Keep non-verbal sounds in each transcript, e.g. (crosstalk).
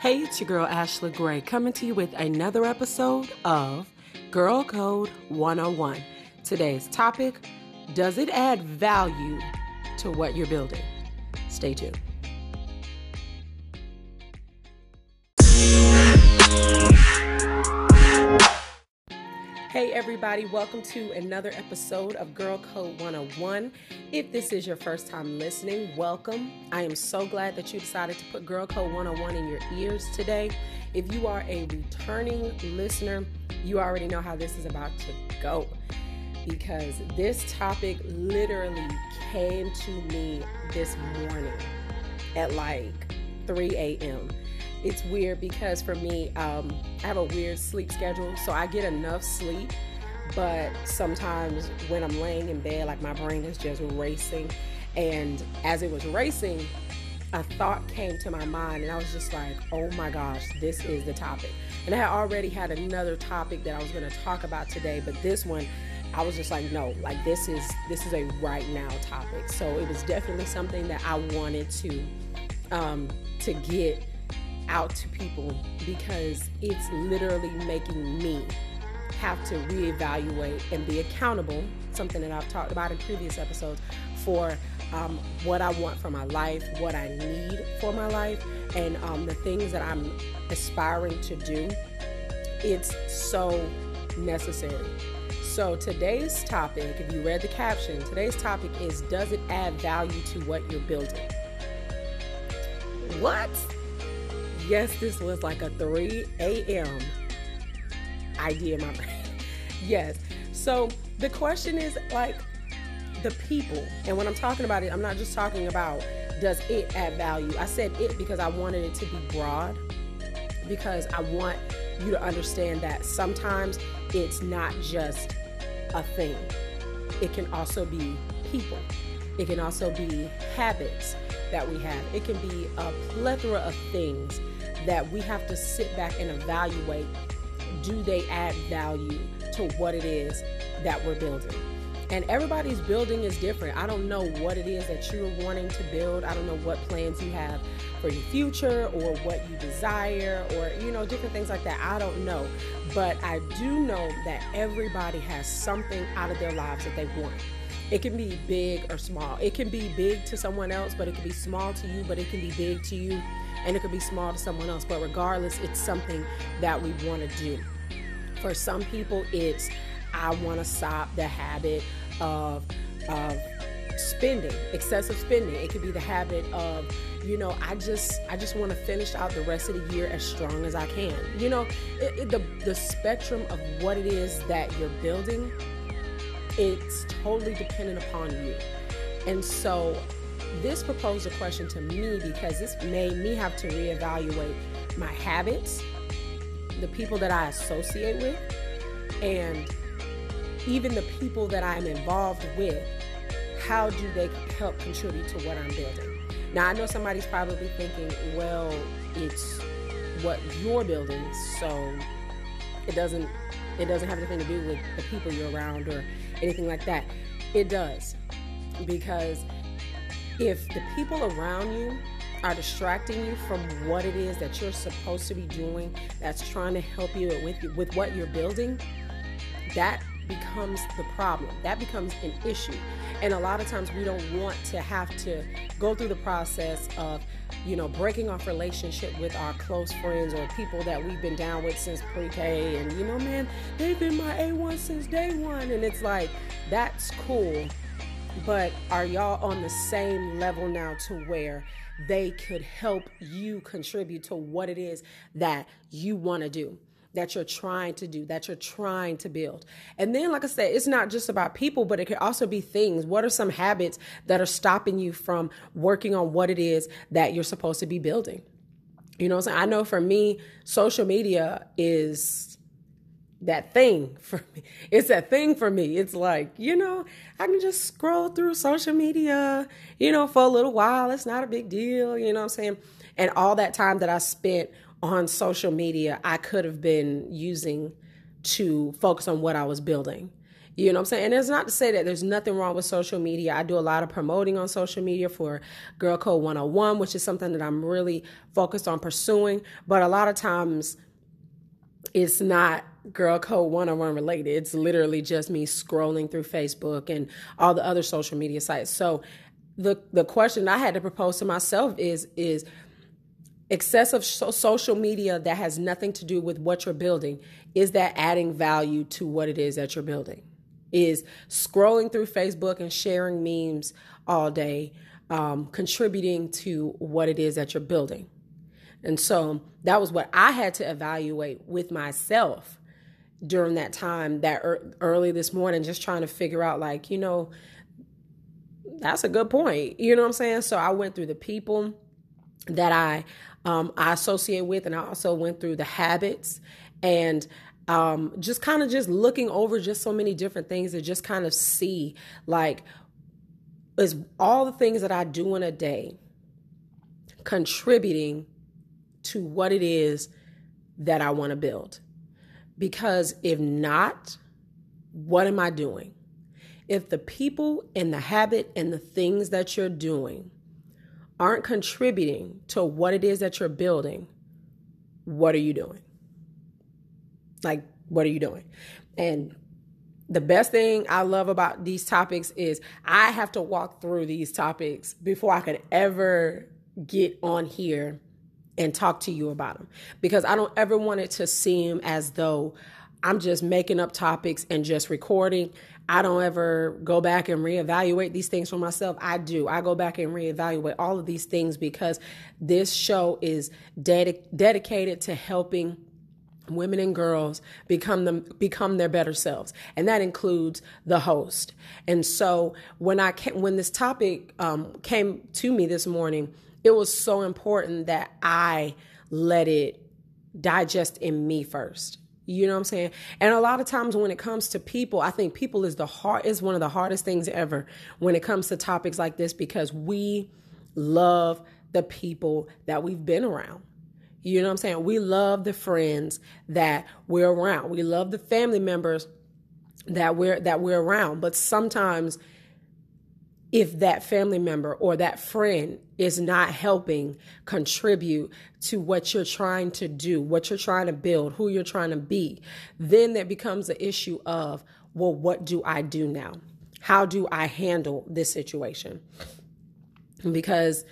Hey, it's your girl Ashley Gray coming to you with another episode of Girl Code 101. Today's topic Does it add value to what you're building? Stay tuned. Hey, everybody, welcome to another episode of Girl Code 101. If this is your first time listening, welcome. I am so glad that you decided to put Girl Code 101 in your ears today. If you are a returning listener, you already know how this is about to go because this topic literally came to me this morning at like 3 a.m it's weird because for me, um, I have a weird sleep schedule, so I get enough sleep. But sometimes when I'm laying in bed, like my brain is just racing. And as it was racing, a thought came to my mind, and I was just like, oh my gosh, this is the topic. And I had already had another topic that I was going to talk about today, but this one, I was just like, no, like this is this is a right now topic. So it was definitely something that I wanted to um, to get out to people because it's literally making me have to reevaluate and be accountable, something that I've talked about in previous episodes, for um, what I want for my life, what I need for my life, and um, the things that I'm aspiring to do. It's so necessary. So, today's topic, if you read the caption, today's topic is Does it add value to what you're building? What? Yes, this was like a 3 a.m. idea in my (laughs) brain. yes. So the question is like the people. And when I'm talking about it, I'm not just talking about does it add value. I said it because I wanted it to be broad because I want you to understand that sometimes it's not just a thing. It can also be people. It can also be habits that we have. It can be a plethora of things that we have to sit back and evaluate do they add value to what it is that we're building? And everybody's building is different. I don't know what it is that you're wanting to build. I don't know what plans you have for your future or what you desire or, you know, different things like that. I don't know. But I do know that everybody has something out of their lives that they want. It can be big or small. It can be big to someone else, but it can be small to you, but it can be big to you and it could be small to someone else, but regardless, it's something that we want to do. For some people, it's I want to stop the habit of, of spending, excessive spending. It could be the habit of, you know, I just I just want to finish out the rest of the year as strong as I can. You know, it, it, the the spectrum of what it is that you're building, it's totally dependent upon you. And so this proposed a question to me because this made me have to reevaluate my habits, the people that I associate with, and even the people that I'm involved with. How do they help contribute to what I'm building? Now, I know somebody's probably thinking, well, it's what you're building, so it doesn't it doesn't have anything to do with the people you're around or anything like that. It does because if the people around you are distracting you from what it is that you're supposed to be doing that's trying to help you with with what you're building that becomes the problem. That becomes an issue. And a lot of times we don't want to have to go through the process of you know breaking off relationship with our close friends or people that we've been down with since pre-k. And you know man they've been my a1 since day one. And it's like that's cool but are y'all on the same level now to where they could help you contribute to what it is that you want to do? that you're trying to do, that you're trying to build. And then, like I said, it's not just about people, but it could also be things. What are some habits that are stopping you from working on what it is that you're supposed to be building? You know what I'm saying? I know for me, social media is that thing for (laughs) me. It's that thing for me. It's like, you know, I can just scroll through social media, you know, for a little while. It's not a big deal, you know what I'm saying? And all that time that I spent on social media, I could have been using to focus on what I was building. You know what I'm saying? And it's not to say that there's nothing wrong with social media. I do a lot of promoting on social media for Girl Code 101, which is something that I'm really focused on pursuing. But a lot of times it's not Girl Code 101 related. It's literally just me scrolling through Facebook and all the other social media sites. So the the question I had to propose to myself is is excessive social media that has nothing to do with what you're building is that adding value to what it is that you're building is scrolling through Facebook and sharing memes all day, um, contributing to what it is that you're building. And so that was what I had to evaluate with myself during that time, that er- early this morning, just trying to figure out, like, you know, that's a good point. You know what I'm saying? So I went through the people that I um, I associate with, and I also went through the habits and um, just kind of just looking over just so many different things to just kind of see like is all the things that I do in a day contributing to what it is that I want to build. Because if not, what am I doing? If the people and the habit and the things that you're doing aren't contributing to what it is that you're building, what are you doing? Like, what are you doing? And the best thing I love about these topics is I have to walk through these topics before I could ever get on here and talk to you about them because I don't ever want it to seem as though I'm just making up topics and just recording. I don't ever go back and reevaluate these things for myself. I do. I go back and reevaluate all of these things because this show is ded- dedicated to helping women and girls become them become their better selves and that includes the host and so when i came, when this topic um, came to me this morning it was so important that i let it digest in me first you know what i'm saying and a lot of times when it comes to people i think people is the hard is one of the hardest things ever when it comes to topics like this because we love the people that we've been around you know what I'm saying? We love the friends that we're around. We love the family members that we're that we're around. But sometimes if that family member or that friend is not helping contribute to what you're trying to do, what you're trying to build, who you're trying to be, then there becomes the issue of, well, what do I do now? How do I handle this situation? Because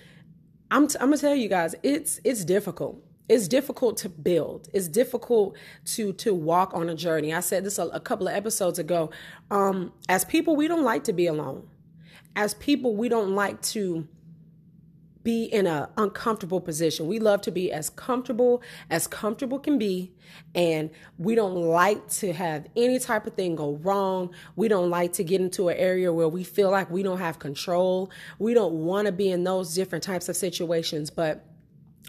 I'm, t- I'm gonna tell you guys, it's it's difficult. It's difficult to build. It's difficult to to walk on a journey. I said this a, a couple of episodes ago. Um, as people we don't like to be alone as people we don't like to be in an uncomfortable position. We love to be as comfortable as comfortable can be and we don't like to have any type of thing go wrong. We don't like to get into an area where we feel like we don't have control. We don't want to be in those different types of situations but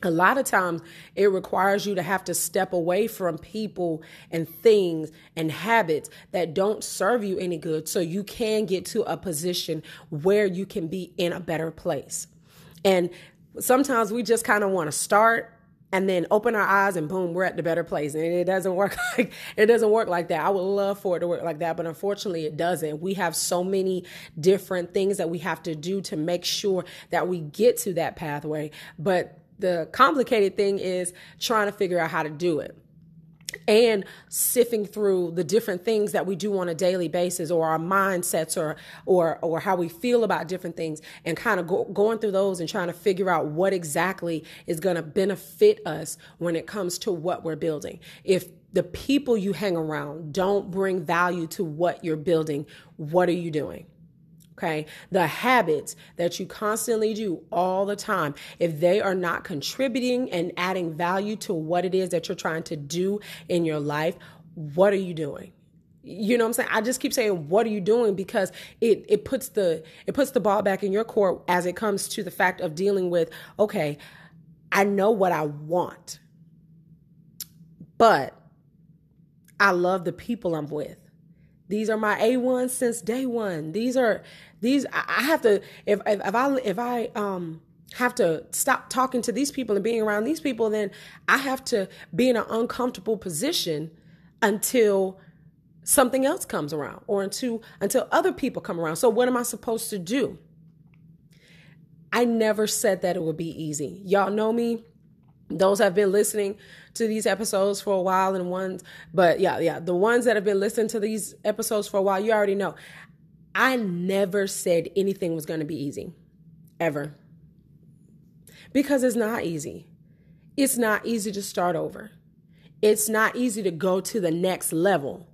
a lot of times it requires you to have to step away from people and things and habits that don't serve you any good so you can get to a position where you can be in a better place. And sometimes we just kind of want to start and then open our eyes and boom we're at the better place. And it doesn't work (laughs) like it doesn't work like that. I would love for it to work like that but unfortunately it doesn't. We have so many different things that we have to do to make sure that we get to that pathway but the complicated thing is trying to figure out how to do it. And sifting through the different things that we do on a daily basis or our mindsets or or or how we feel about different things and kind of go, going through those and trying to figure out what exactly is going to benefit us when it comes to what we're building. If the people you hang around don't bring value to what you're building what are you doing Okay. The habits that you constantly do all the time, if they are not contributing and adding value to what it is that you're trying to do in your life, what are you doing? You know what I'm saying? I just keep saying, what are you doing? Because it, it puts the it puts the ball back in your court as it comes to the fact of dealing with, okay, I know what I want, but I love the people I'm with. These are my A1s since day one. These are these I have to if if, if I if I um have to stop talking to these people and being around these people, then I have to be in an uncomfortable position until something else comes around or until until other people come around. So what am I supposed to do? I never said that it would be easy. Y'all know me. Those have been listening to these episodes for a while and ones, but yeah, yeah, the ones that have been listening to these episodes for a while, you already know. I never said anything was going to be easy, ever. Because it's not easy. It's not easy to start over. It's not easy to go to the next level.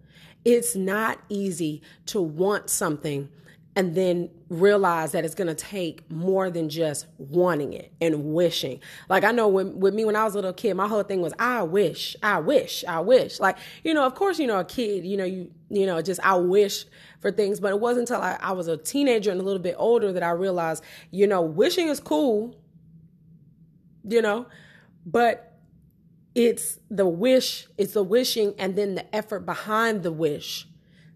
It's not easy to want something and then realize that it's going to take more than just wanting it and wishing. Like I know when, with me when I was a little kid, my whole thing was I wish, I wish, I wish. Like you know, of course, you know, a kid, you know, you you know, just I wish for things, but it wasn't until I, I was a teenager and a little bit older that I realized, you know, wishing is cool, you know, but it's the wish, it's the wishing, and then the effort behind the wish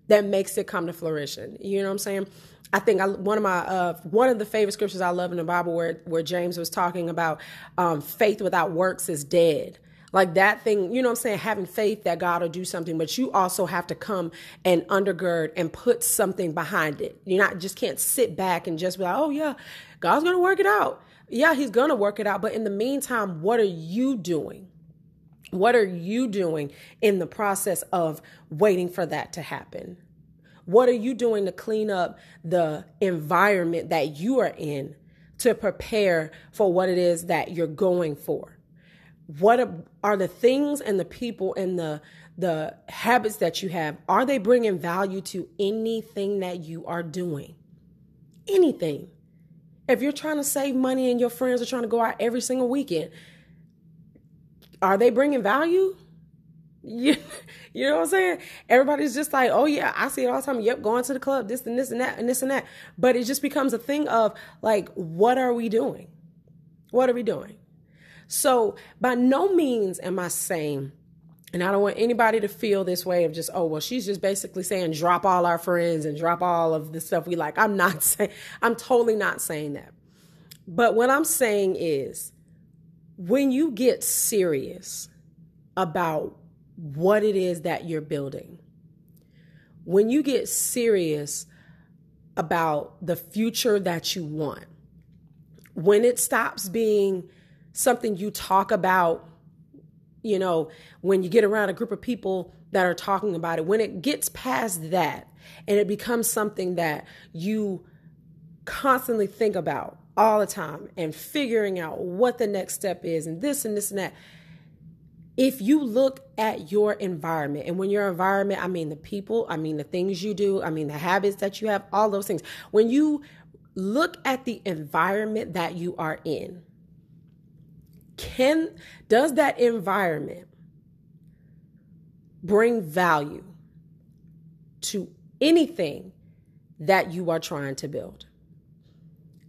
that makes it come to fruition. You know what I'm saying? I think I, one of my uh, one of the favorite scriptures I love in the Bible where where James was talking about um, faith without works is dead. Like that thing, you know what I'm saying? Having faith that God will do something, but you also have to come and undergird and put something behind it. You not just can't sit back and just be like, oh yeah, God's gonna work it out. Yeah, He's gonna work it out. But in the meantime, what are you doing? What are you doing in the process of waiting for that to happen? What are you doing to clean up the environment that you are in to prepare for what it is that you're going for? What are the things and the people and the the habits that you have are they bringing value to anything that you are doing? Anything. If you're trying to save money and your friends are trying to go out every single weekend, are they bringing value? You, you know what I'm saying? Everybody's just like, oh yeah, I see it all the time. Yep, going to the club, this and this and that and this and that. But it just becomes a thing of like, what are we doing? What are we doing? So by no means am I saying, and I don't want anybody to feel this way of just, oh, well, she's just basically saying drop all our friends and drop all of the stuff we like. I'm not (laughs) saying, I'm totally not saying that. But what I'm saying is, when you get serious about what it is that you're building, when you get serious about the future that you want, when it stops being something you talk about, you know, when you get around a group of people that are talking about it, when it gets past that and it becomes something that you constantly think about all the time and figuring out what the next step is and this and this and that. If you look at your environment, and when your environment, I mean the people, I mean the things you do, I mean the habits that you have, all those things. When you look at the environment that you are in, can does that environment bring value to anything that you are trying to build?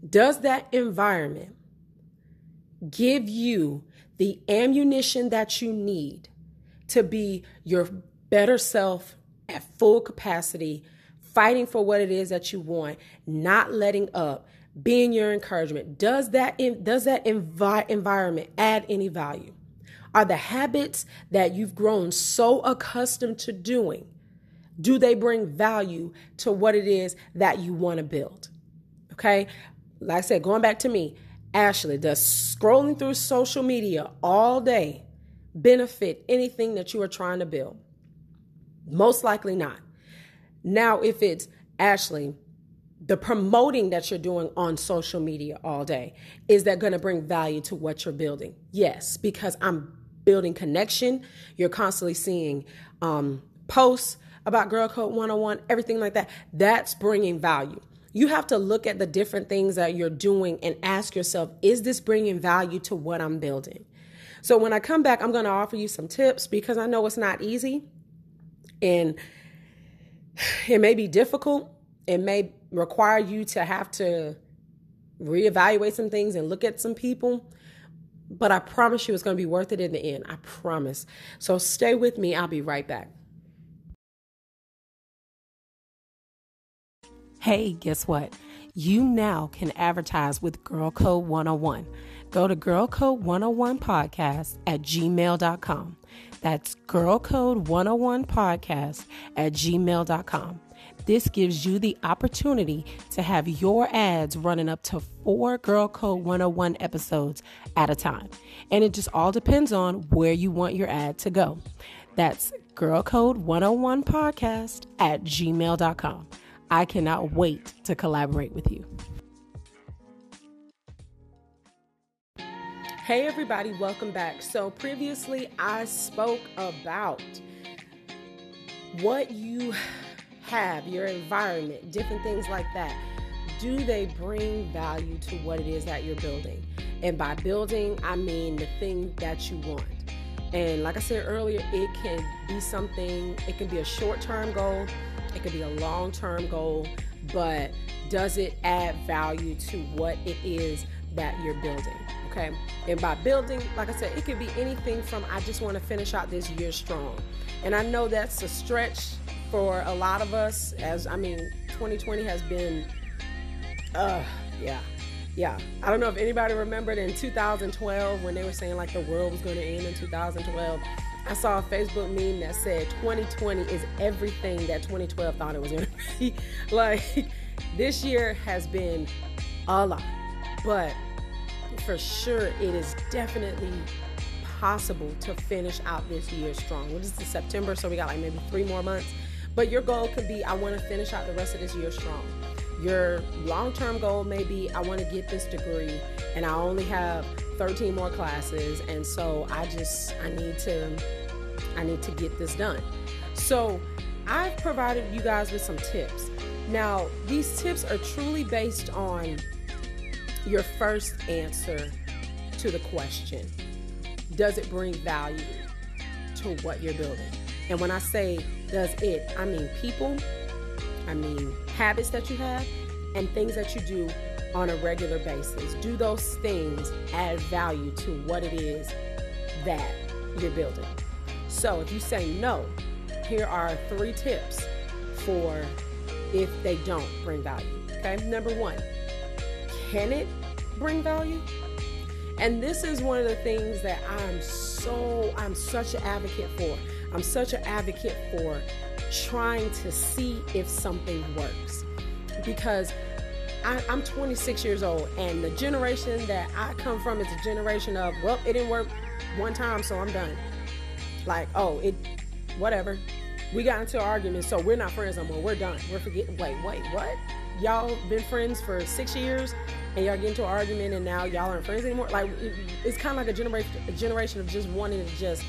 Does that environment give you the ammunition that you need to be your better self at full capacity, fighting for what it is that you want, not letting up, being your encouragement? Does that does that envi- environment add any value? Are the habits that you've grown so accustomed to doing, do they bring value to what it is that you want to build? Okay? Like I said, going back to me, Ashley, does scrolling through social media all day benefit anything that you are trying to build? Most likely not. Now, if it's Ashley, the promoting that you're doing on social media all day, is that going to bring value to what you're building? Yes, because I'm building connection. You're constantly seeing um, posts about Girl Code 101, everything like that. That's bringing value you have to look at the different things that you're doing and ask yourself, is this bringing value to what I'm building? So when I come back, I'm going to offer you some tips because I know it's not easy and it may be difficult. It may require you to have to reevaluate some things and look at some people. But I promise you it's going to be worth it in the end. I promise. So stay with me. I'll be right back. Hey, guess what? You now can advertise with Girl Code 101. go to girlcode101podcast at gmail.com. That's girlcode101podcast at gmail.com. This gives you the opportunity to have your ads running up to four Girl Code 101 episodes at a time. And it just all depends on where you want your ad to go. That's Girl Code 101 podcast at gmail.com. I cannot wait to collaborate with you. Hey, everybody, welcome back. So, previously I spoke about what you have, your environment, different things like that. Do they bring value to what it is that you're building? And by building, I mean the thing that you want. And like I said earlier, it can be something, it can be a short term goal, it could be a long term goal, but does it add value to what it is that you're building? Okay. And by building, like I said, it could be anything from I just want to finish out this year strong. And I know that's a stretch for a lot of us as I mean 2020 has been uh yeah yeah I don't know if anybody remembered in 2012 when they were saying like the world was going to end in 2012 I saw a Facebook meme that said 2020 is everything that 2012 thought it was going (laughs) to be like this year has been a lot but for sure it is definitely possible to finish out this year strong. What is the September? So we got like maybe three more months. But your goal could be I want to finish out the rest of this year strong. Your long term goal may be I want to get this degree and I only have 13 more classes. And so I just, I need to, I need to get this done. So I've provided you guys with some tips. Now, these tips are truly based on your first answer to the question Does it bring value to what you're building? And when I say does it, I mean people, I mean habits that you have, and things that you do on a regular basis. Do those things add value to what it is that you're building? So if you say no, here are three tips for if they don't bring value. Okay, number one, can it bring value? And this is one of the things that I'm so, I'm such an advocate for. I'm such an advocate for trying to see if something works because I, am 26 years old, and the generation that I come from is a generation of, well, it didn't work one time, so I'm done. Like, oh, it, whatever. We got into an argument, so we're not friends no more. We're done. We're forgetting. Wait, wait, what? Y'all been friends for six years, and y'all get into an argument, and now y'all aren't friends anymore. Like, it, it's kind of like a a generation of just wanting to just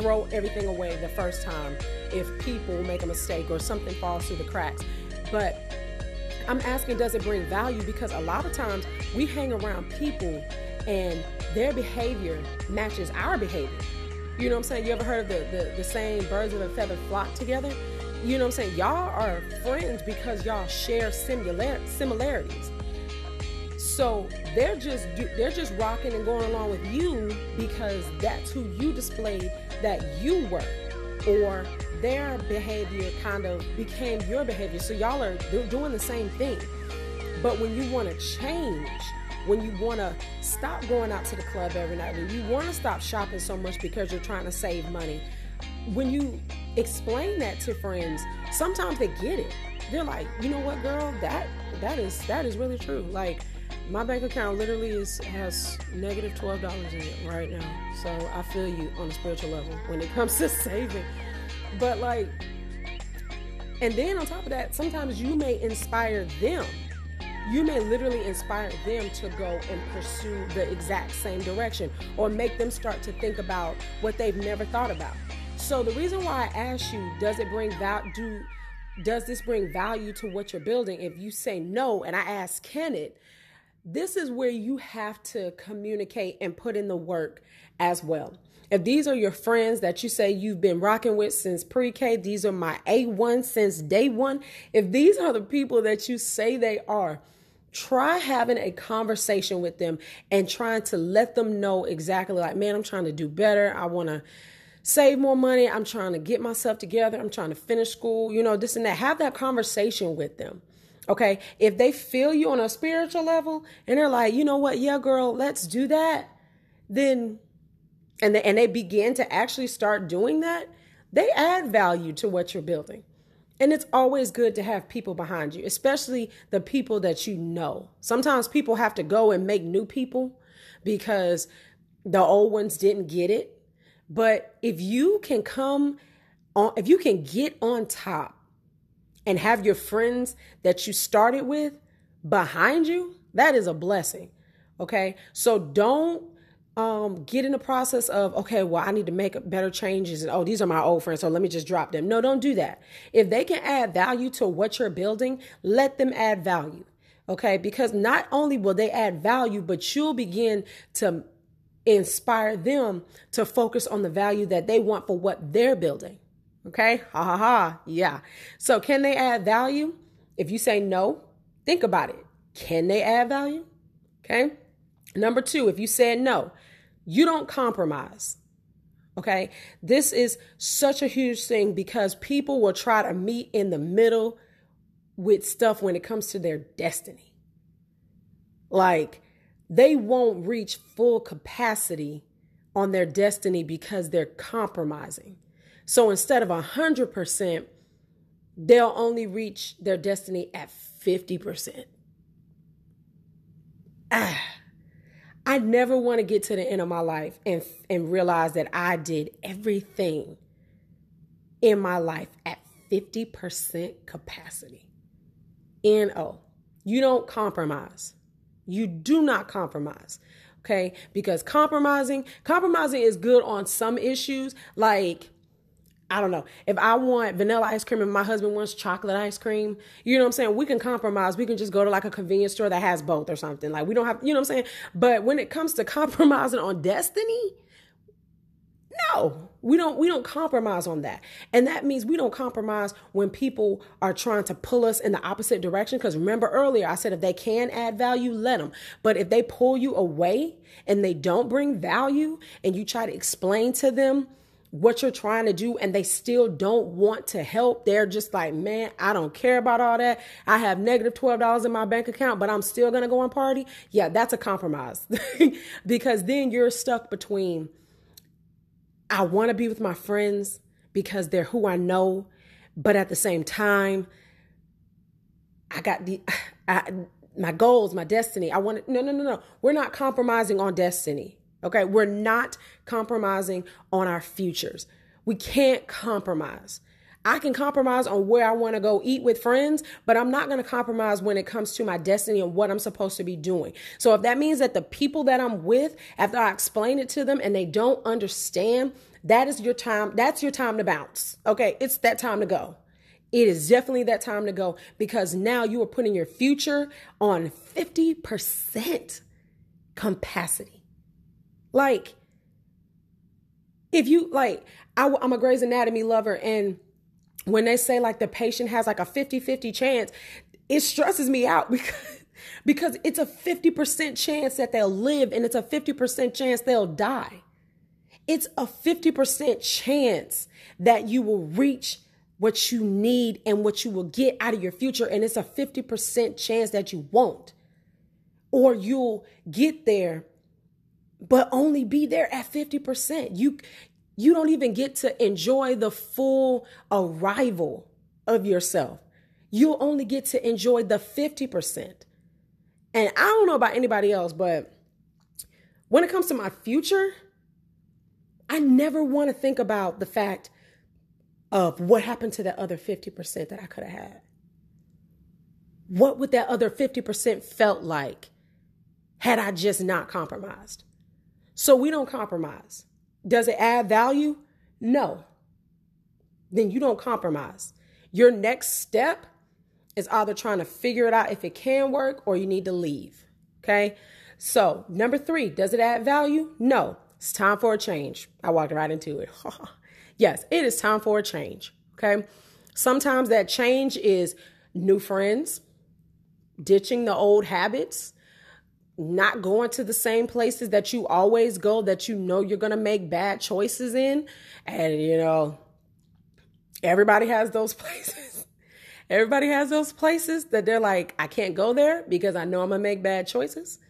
throw everything away the first time if people make a mistake or something falls through the cracks. But I'm asking, does it bring value? Because a lot of times we hang around people and their behavior matches our behavior. You know what I'm saying? You ever heard of the, the, the saying, birds of a feather flock together? You know what I'm saying? Y'all are friends because y'all share similar, similarities. So they're just they're just rocking and going along with you because that's who you displayed that you were, or their behavior kind of became your behavior. So y'all are doing the same thing. But when you want to change, when you want to stop going out to the club every night, when you want to stop shopping so much because you're trying to save money, when you explain that to friends, sometimes they get it. They're like, you know what, girl, that that is that is really true. Like my bank account literally is has negative twelve dollars in it right now. So I feel you on a spiritual level when it comes to (laughs) saving. But like and then on top of that, sometimes you may inspire them. You may literally inspire them to go and pursue the exact same direction or make them start to think about what they've never thought about. So the reason why I ask you, does it bring value do does this bring value to what you're building? If you say no and I ask, can it? This is where you have to communicate and put in the work as well. If these are your friends that you say you've been rocking with since pre K, these are my A1 since day one. If these are the people that you say they are, try having a conversation with them and trying to let them know exactly like, man, I'm trying to do better. I want to save more money. I'm trying to get myself together. I'm trying to finish school, you know, this and that. Have that conversation with them Okay. If they feel you on a spiritual level and they're like, you know what? Yeah, girl, let's do that. Then, and they, and they begin to actually start doing that, they add value to what you're building. And it's always good to have people behind you, especially the people that you know. Sometimes people have to go and make new people because the old ones didn't get it. But if you can come on, if you can get on top and have your friends that you started with behind you, that is a blessing. Okay. So don't um, get in the process of, okay, well, I need to make better changes. And oh, these are my old friends. So let me just drop them. No, don't do that. If they can add value to what you're building, let them add value. Okay. Because not only will they add value, but you'll begin to inspire them to focus on the value that they want for what they're building. Okay. Ha ha ha. Yeah. So can they add value? If you say no, think about it. Can they add value? Okay. Number two, if you said no, you don't compromise. Okay. This is such a huge thing because people will try to meet in the middle with stuff when it comes to their destiny. Like they won't reach full capacity on their destiny because they're compromising. So instead of 100%, they'll only reach their destiny at 50%. Ah, I never want to get to the end of my life and, and realize that I did everything in my life at 50% capacity. NO. You don't compromise. You do not compromise. Okay? Because compromising, compromising is good on some issues like I don't know. If I want vanilla ice cream and my husband wants chocolate ice cream, you know what I'm saying? We can compromise. We can just go to like a convenience store that has both or something. Like we don't have, you know what I'm saying? But when it comes to (laughs) compromising on destiny, no. We don't we don't compromise on that. And that means we don't compromise when people are trying to pull us in the opposite direction because remember earlier I said if they can add value, let them. But if they pull you away and they don't bring value and you try to explain to them what you're trying to do and they still don't want to help. They're just like, man, I don't care about all that. I have negative $12 in my bank account, but I'm still going to go and party. Yeah, that's a compromise (laughs) because then you're stuck between I want to be with my friends because they're who I know, but at the same time, I got the, (sighs) I, my goals, my destiny. I want to, no, no, no, no. We're not compromising on destiny. Okay. We're not compromising on our futures. We can't compromise. I can compromise on where I want to go eat with friends, but I'm not going to compromise when it comes to my destiny and what I'm supposed to be doing. So if that means that the people that I'm with, after I explain it to them and they don't understand, that is your time. That's your time to bounce. Okay. It's that time to go. It is definitely that time to go because now you are putting your future on 50% capacity. Like, if you like, I, am a Grey's Anatomy lover, and when they say like the patient has like a 50 50 chance, it stresses me out (laughs) because. Because it's a 50% chance that they'll live and it's a 50% chance they'll die. It's a 50% chance that you will reach what you need and what you will get out of your future. And it's a 50% chance that you won't. Or you'll get there but only be there at 50%. You you don't even get to enjoy the full arrival of yourself. You'll only get to enjoy the 50%. And I don't know about anybody else, but when it comes to my future, I never want to think about the fact of what happened to that other 50% that I could have had. What would that other 50% felt like had I just not compromised? So we don't compromise. Does it add value? No. Then you don't compromise. Your next step is either trying to figure it out if it can work or you need to leave. Okay. So, number three, does it add value? No. It's time for a change. I walked right into it. (laughs) yes, it is time for a change. Okay. Sometimes that change is new friends, ditching the old habits, not going to the same places that you always go that you know you're going to make bad choices in. And, you know, everybody has those (laughs) places. Everybody has those places that they're like, I can't go there because I know I'm gonna make bad choices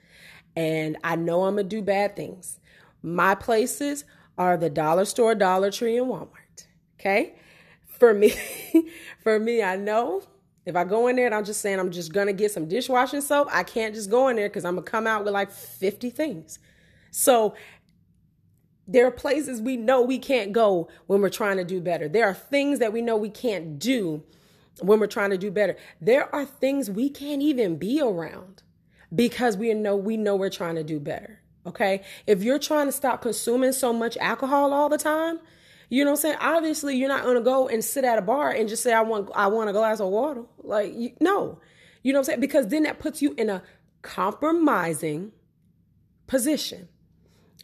and I know I'm gonna do bad things. My places are the dollar store, Dollar Tree, and Walmart. Okay. For me, (laughs) for me, I know if I go in there and I'm just saying I'm just gonna get some dishwashing soap, I can't just go in there because I'm gonna come out with like 50 things. So there are places we know we can't go when we're trying to do better. There are things that we know we can't do when we're trying to do better. There are things we can't even be around because we know we know we're trying to do better. Okay? If you're trying to stop consuming so much alcohol all the time, you know what I'm saying? Obviously, you're not to go and sit at a bar and just say I want I want a glass of water. Like you, no. You know what I'm saying? Because then that puts you in a compromising position.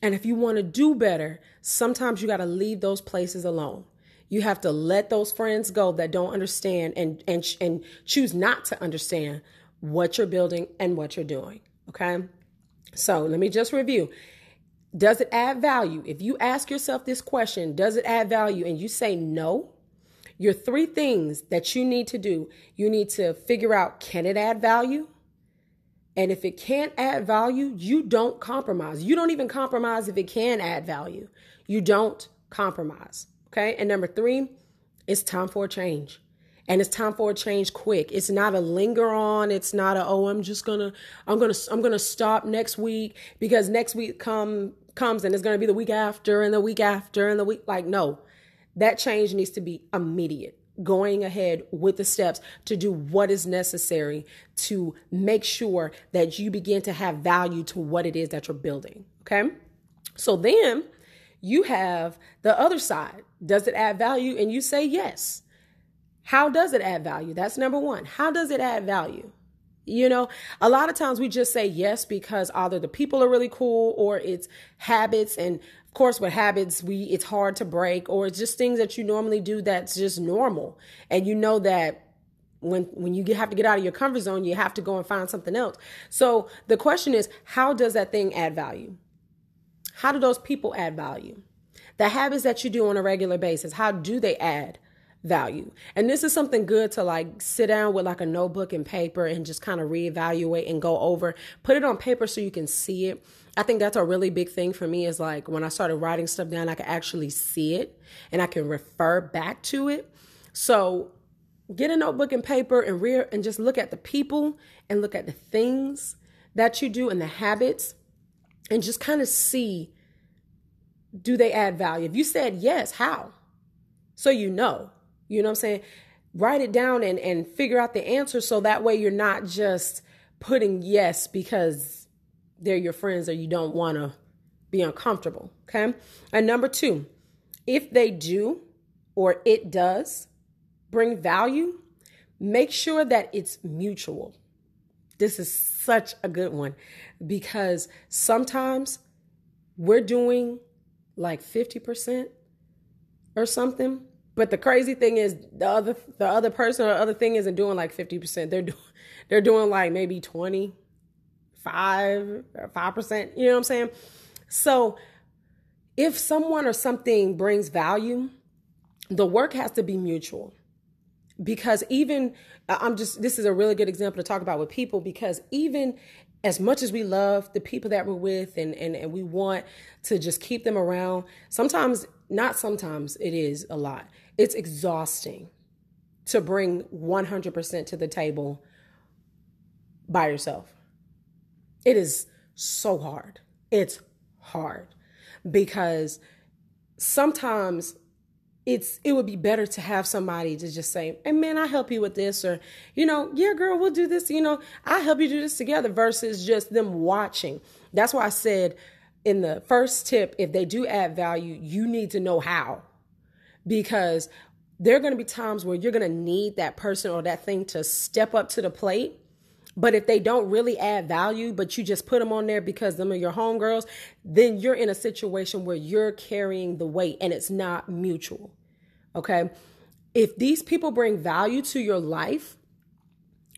And if you want to do better, sometimes you got to leave those places alone. You have to let those friends go that don't understand and and and choose not to understand what you're building and what you're doing, okay? So, let me just review. Does it add value? If you ask yourself this question, does it add value and you say no, your three things that you need to do, you need to figure out can it add value? And if it can't add value, you don't compromise. You don't even compromise if it can add value. You don't compromise. Okay. And number three, it's time for a change. And it's time for a change quick. It's not a linger on. It's not a, oh, I'm just gonna, I'm gonna, I'm gonna stop next week because next week come comes and it's gonna be the week after and the week after and the week. Like, no. That change needs to be immediate going ahead with the steps to do what is necessary to make sure that you begin to have value to what it is that you're building. Okay. So then you have the other side. Does it add value? And you say yes. How does it add value? That's number one. How does it add value? You know, a lot of times we just say yes because either the people are really cool or it's habits. And of course with habits we it's hard to break or it's just things that you normally do that's just normal. And you know that when when you have to get out of your comfort zone you have to go and find something else. So the question is how does that thing add value? How do those people add value? The habits that you do on a regular basis how do they add value. And this is something good to like sit down with like a notebook and paper and just kind of reevaluate and go over. Put it on paper so you can see it. I think that's a really big thing for me is like when I started writing stuff down, I could actually see it and I can refer back to it. So get a notebook and paper and rear and just look at the people and look at the things that you do and the habits and just kind of see do they add value? If you said yes, how? So you know. You know what I'm saying? Write it down and, and figure out the answer so that way you're not just putting yes because they're your friends or you don't want to be uncomfortable. Okay. And number two, if they do or it does bring value, make sure that it's mutual. This is such a good one because sometimes we're doing like 50% or something but the crazy thing is the other the other person or other thing isn't doing like 50%. They're doing (laughs) they're doing like maybe 20, 5, 5%, you know what I'm saying? So if someone or something brings value, the work has to be mutual. Because even I'm just this is a really good example to talk about with people because even as much as we love the people that we're with and, and, and we want to just keep them around, sometimes, not sometimes, it is a lot it's exhausting to bring 100% to the table by yourself. It is so hard. It's hard because sometimes it's it would be better to have somebody to just say, "Hey man, I help you with this," or you know, "Yeah, girl, we'll do this." You know, I help you do this together. Versus just them watching. That's why I said in the first tip, if they do add value, you need to know how because there are going to be times where you're going to need that person or that thing to step up to the plate. But if they don't really add value, but you just put them on there because them are your homegirls, then you're in a situation where you're carrying the weight and it's not mutual. Okay. If these people bring value to your life,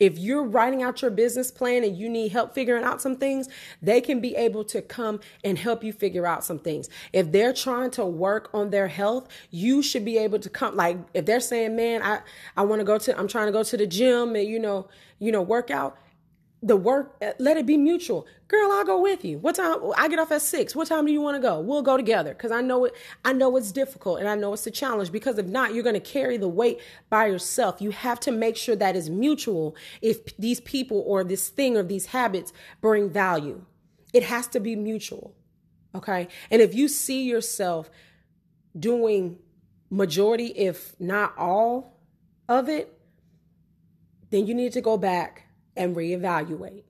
If you're writing out your business plan and you need help figuring out some things, they can be able to come and help you figure out some things. If they're trying to work on their health, you should be able to come like if they're saying, "Man, I I want to go to I'm trying to go to the gym and you know, you know, work out." The work let it be mutual. Girl i'll go with you. What time i get off at six. What time do you want to go? We'll go together because i know it i know it's difficult and i know it's a challenge because if not you're going to carry the weight by yourself. You have to make sure that is mutual if these people or this thing or these habits bring value. It has to be mutual okay? And if you see yourself doing majority if not all of it then you need to go back and reevaluate.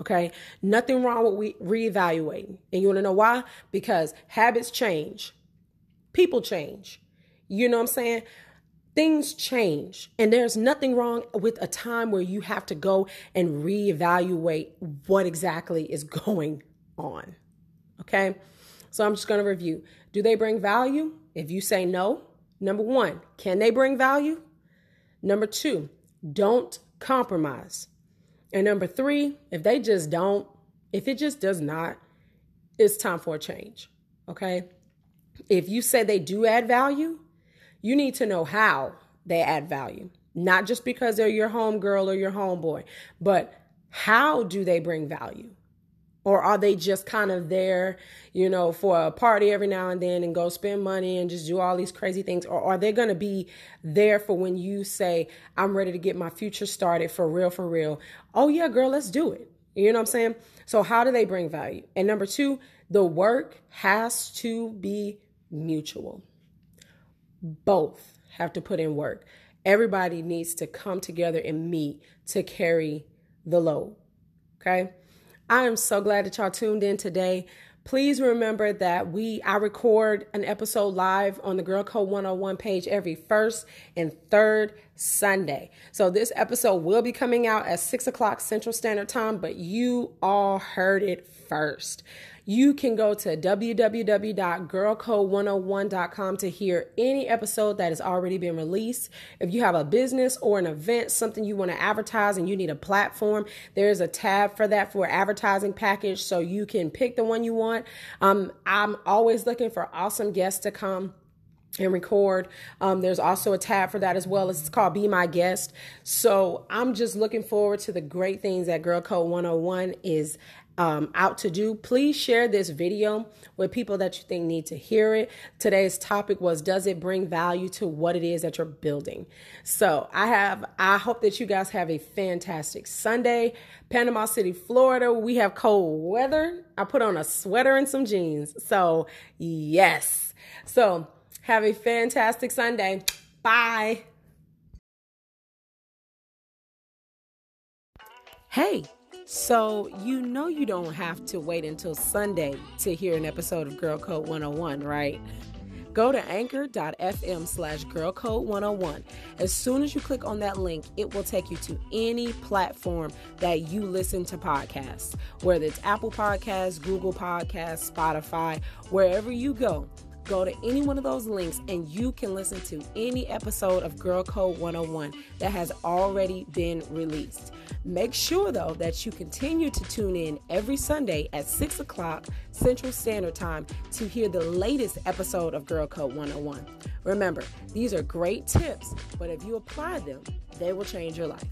Okay. Nothing wrong with we reevaluating. And you want to know why? Because habits change, people change. You know what I'm saying? Things change. And there's nothing wrong with a time where you have to go and reevaluate what exactly is (laughs) going on. Okay. So I'm just going to review. Do they bring value? If you say no, number one, can they bring value? Number two, don't compromise. And number three, if they just don't, if it just does not, it's time for a change. Okay. If you say they do add value, you need to know how they add value. Not just because they're your home girl or your homeboy, but how do they bring value? Or are they just kind of there, you know, for a party every now and then and go spend money and just do all these crazy things? Or are they going to be there for when you say, I'm ready to get my future started for real, for real? Oh, yeah, girl, let's do it. You know what I'm saying? So, how do they bring value? And number two, the work has to be mutual. Both have to put in work. Everybody needs to come together and meet to carry the load. Okay? I am so glad that y'all tuned in today. Please remember that we I record an episode live on the Girl Code 101 page every first and third Sunday. So this episode will be coming out at six o'clock Central Standard Time, but you all heard it first you can go to www.girlcode101.com to hear any episode that has already been released. If you have a business or an event, something you want to advertise and you need a platform, there's a tab for that for advertising package so you can pick the one you want. Um, I'm always looking for awesome guests to come and record. Um, there's also a tab for that as well. It's called Be My Guest. So I'm just looking forward to the great things that Girl Code 101 is um, out to do, please share this video with people that you think need to hear it. Today's topic was Does it bring value to what it is that you're building? So I have, I hope that you guys have a fantastic Sunday. Panama City, Florida, we have cold weather. I put on a sweater and some jeans. So, yes. So, have a fantastic Sunday. Bye. Hey. So, you know, you don't have to wait until Sunday to hear an episode of Girl Code 101, right? Go to anchor.fm slash girlcode101. As soon as you click on that link, it will take you to any platform that you listen to podcasts, whether it's Apple Podcasts, Google Podcasts, Spotify, wherever you go go to any one of those links and you can listen to any episode of Girl Code 101 that has already been released. Make sure, though, that you continue to tune in every Sunday at 6 o'clock Central Standard Time to hear the latest episode of Girl Code 101. Remember, these are great tips, but if you apply them, they will change your life.